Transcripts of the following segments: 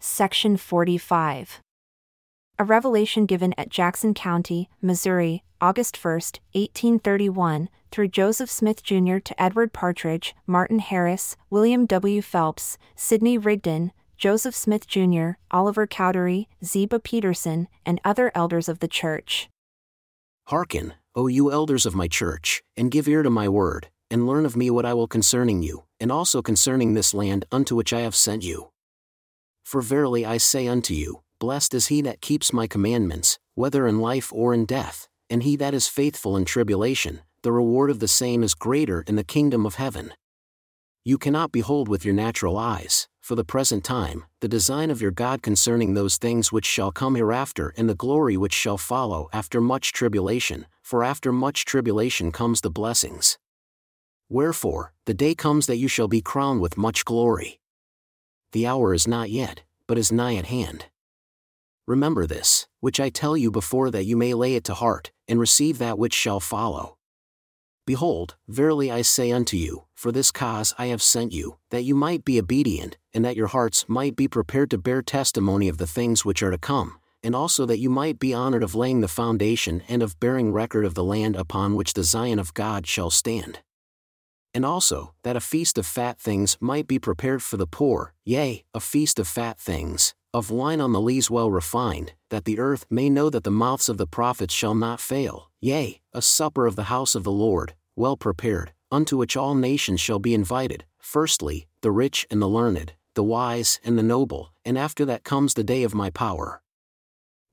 Section 45. A revelation given at Jackson County, Missouri, August 1, 1831, through Joseph Smith Jr. to Edward Partridge, Martin Harris, William W. Phelps, Sidney Rigdon, Joseph Smith Jr., Oliver Cowdery, Ziba Peterson, and other elders of the church. Hearken, O you elders of my church, and give ear to my word, and learn of me what I will concerning you, and also concerning this land unto which I have sent you. For verily I say unto you, Blessed is he that keeps my commandments, whether in life or in death, and he that is faithful in tribulation, the reward of the same is greater in the kingdom of heaven. You cannot behold with your natural eyes, for the present time, the design of your God concerning those things which shall come hereafter and the glory which shall follow after much tribulation, for after much tribulation comes the blessings. Wherefore, the day comes that you shall be crowned with much glory. The hour is not yet, but is nigh at hand. Remember this, which I tell you before that you may lay it to heart, and receive that which shall follow. Behold, verily I say unto you, for this cause I have sent you, that you might be obedient, and that your hearts might be prepared to bear testimony of the things which are to come, and also that you might be honored of laying the foundation and of bearing record of the land upon which the Zion of God shall stand. And also, that a feast of fat things might be prepared for the poor, yea, a feast of fat things, of wine on the lees well refined, that the earth may know that the mouths of the prophets shall not fail, yea, a supper of the house of the Lord, well prepared, unto which all nations shall be invited, firstly, the rich and the learned, the wise and the noble, and after that comes the day of my power.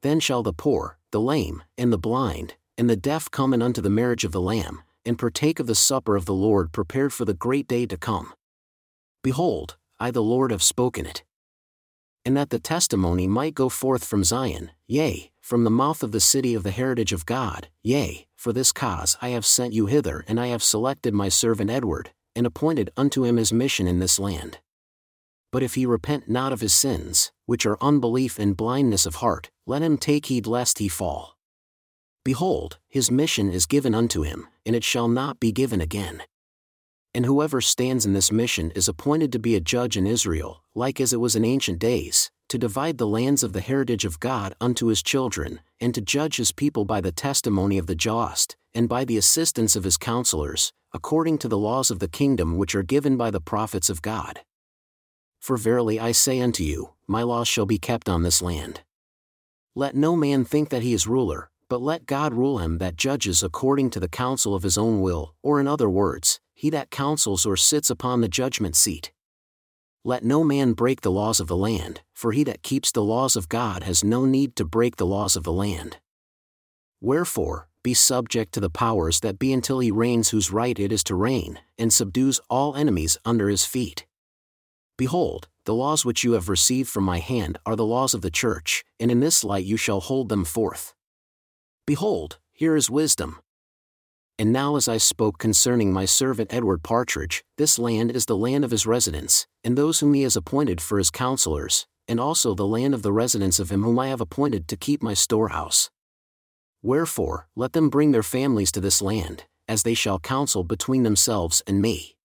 Then shall the poor, the lame, and the blind, and the deaf come in unto the marriage of the Lamb, and partake of the supper of the Lord prepared for the great day to come. Behold, I the Lord have spoken it and that the testimony might go forth from Zion, yea, from the mouth of the city of the heritage of God, yea, for this cause I have sent you hither, and I have selected my servant Edward, and appointed unto him his mission in this land. But if he repent not of his sins, which are unbelief and blindness of heart, let him take heed lest he fall. Behold, his mission is given unto him, and it shall not be given again and whoever stands in this mission is appointed to be a judge in Israel, like as it was in ancient days, to divide the lands of the heritage of God unto his children, and to judge his people by the testimony of the just, and by the assistance of his counselors, according to the laws of the kingdom which are given by the prophets of God. For verily I say unto you, my laws shall be kept on this land. Let no man think that he is ruler, but let God rule him that judges according to the counsel of his own will, or in other words, he that counsels or sits upon the judgment seat. Let no man break the laws of the land, for he that keeps the laws of God has no need to break the laws of the land. Wherefore, be subject to the powers that be until he reigns whose right it is to reign, and subdues all enemies under his feet. Behold, the laws which you have received from my hand are the laws of the church, and in this light you shall hold them forth. Behold, here is wisdom, and now, as I spoke concerning my servant Edward Partridge, this land is the land of his residence, and those whom he has appointed for his counselors, and also the land of the residence of him whom I have appointed to keep my storehouse. Wherefore, let them bring their families to this land, as they shall counsel between themselves and me.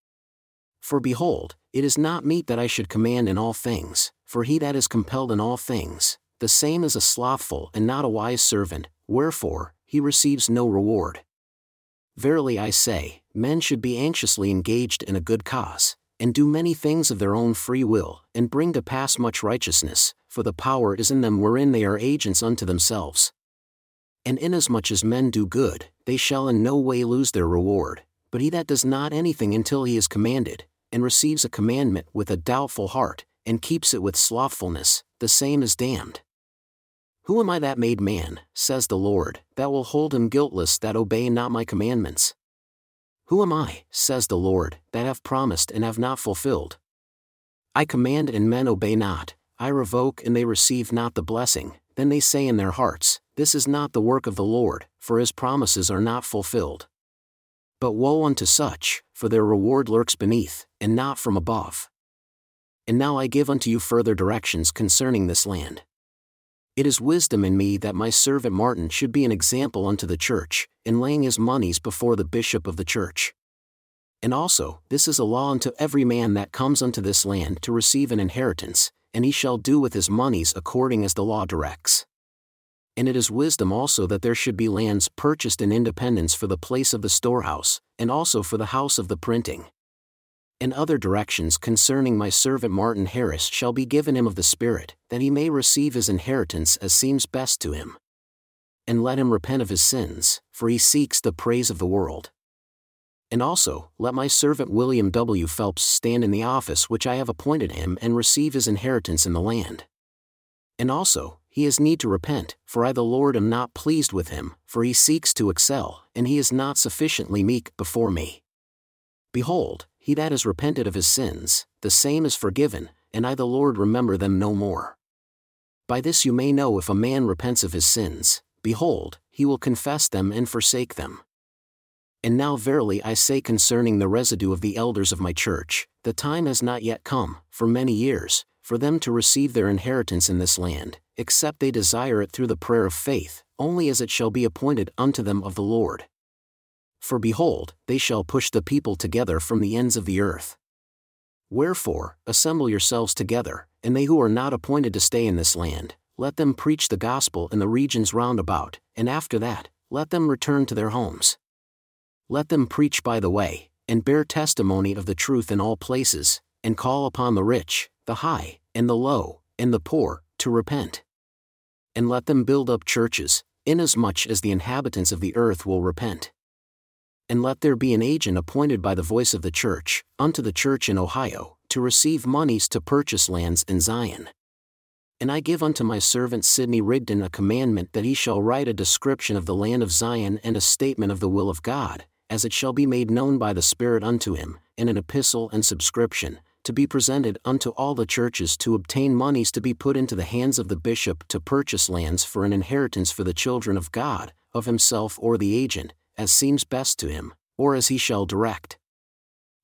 For behold, it is not meet that I should command in all things, for he that is compelled in all things, the same is a slothful and not a wise servant, wherefore, he receives no reward. Verily I say, men should be anxiously engaged in a good cause, and do many things of their own free will, and bring to pass much righteousness, for the power is in them wherein they are agents unto themselves. And inasmuch as men do good, they shall in no way lose their reward, but he that does not anything until he is commanded, and receives a commandment with a doubtful heart, and keeps it with slothfulness, the same is damned. Who am I that made man, says the Lord, that will hold him guiltless that obey not my commandments? Who am I, says the Lord, that have promised and have not fulfilled? I command and men obey not, I revoke and they receive not the blessing, then they say in their hearts, This is not the work of the Lord, for his promises are not fulfilled. But woe unto such, for their reward lurks beneath, and not from above. And now I give unto you further directions concerning this land. It is wisdom in me that my servant Martin should be an example unto the church, in laying his moneys before the bishop of the church. And also, this is a law unto every man that comes unto this land to receive an inheritance, and he shall do with his monies according as the law directs. And it is wisdom also that there should be lands purchased in independence for the place of the storehouse, and also for the house of the printing. And other directions concerning my servant Martin Harris shall be given him of the Spirit, that he may receive his inheritance as seems best to him. And let him repent of his sins, for he seeks the praise of the world. And also, let my servant William W. Phelps stand in the office which I have appointed him and receive his inheritance in the land. And also, he has need to repent, for I the Lord am not pleased with him, for he seeks to excel, and he is not sufficiently meek before me. Behold, he that is repented of his sins, the same is forgiven, and I the Lord remember them no more. By this you may know if a man repents of his sins, behold, he will confess them and forsake them. And now verily I say concerning the residue of the elders of my church, the time has not yet come, for many years, for them to receive their inheritance in this land, except they desire it through the prayer of faith, only as it shall be appointed unto them of the Lord. For behold, they shall push the people together from the ends of the earth. Wherefore, assemble yourselves together, and they who are not appointed to stay in this land, let them preach the gospel in the regions round about, and after that, let them return to their homes let them preach by the way, and bear testimony of the truth in all places, and call upon the rich, the high, and the low, and the poor, to repent. And let them build up churches, inasmuch as the inhabitants of the earth will repent. And let there be an agent appointed by the voice of the church, unto the church in Ohio, to receive monies to purchase lands in Zion. And I give unto my servant Sidney Rigdon a commandment that he shall write a description of the land of Zion and a statement of the will of God, as it shall be made known by the Spirit unto him, in an epistle and subscription, to be presented unto all the churches to obtain monies to be put into the hands of the bishop to purchase lands for an inheritance for the children of God, of himself or the agent, as seems best to him, or as he shall direct.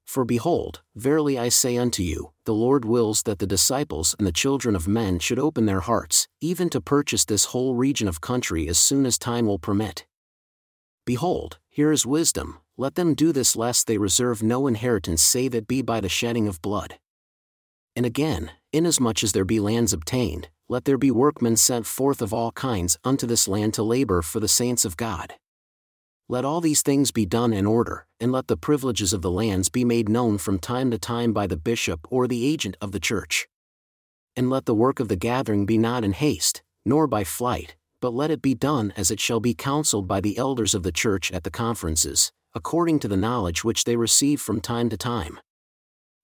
For behold, verily I say unto you, the Lord wills that the disciples and the children of men should open their hearts, even to purchase this whole region of country as soon as time will permit. Behold, here is wisdom, let them do this lest they reserve no inheritance save it be by the shedding of blood. And again, inasmuch as there be lands obtained, let there be workmen sent forth of all kinds unto this land to labor for the saints of God. Let all these things be done in order, and let the privileges of the lands be made known from time to time by the bishop or the agent of the church. And let the work of the gathering be not in haste, nor by flight, but let it be done as it shall be counseled by the elders of the church at the conferences, according to the knowledge which they receive from time to time.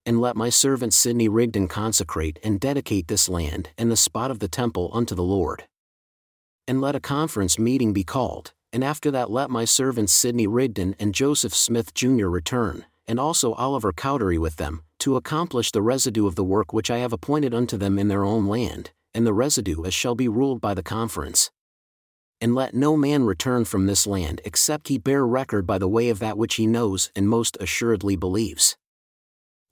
And let my servant Sidney Rigdon consecrate and dedicate this land and the spot of the temple unto the Lord. And let a conference meeting be called, and after that let my servants Sidney Rigdon and Joseph Smith Jr. return, and also Oliver Cowdery with them, to accomplish the residue of the work which I have appointed unto them in their own land, and the residue as shall be ruled by the conference and let no man return from this land except he bear record by the way of that which he knows and most assuredly believes.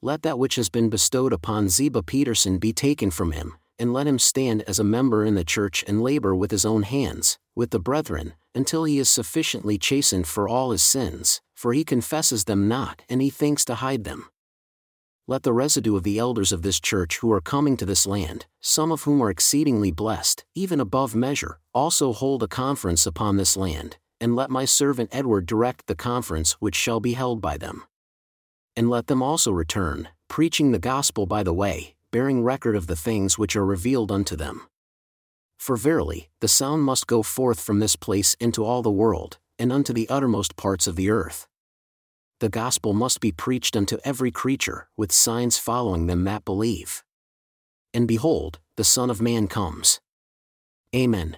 Let that which has been bestowed upon Ziba Peterson be taken from him, and let him stand as a member in the church and labor with his own hands, with the brethren, until he is sufficiently chastened for all his sins, for he confesses them not and he thinks to hide them let the residue of the elders of this church who are coming to this land, some of whom are exceedingly blessed, even above measure, also hold a conference upon this land, and let my servant Edward direct the conference which shall be held by them. And let them also return, preaching the gospel by the way, bearing record of the things which are revealed unto them. For verily, the sound must go forth from this place into all the world, and unto the uttermost parts of the earth the gospel must be preached unto every creature, with signs following them that believe. And behold, the Son of Man comes. Amen.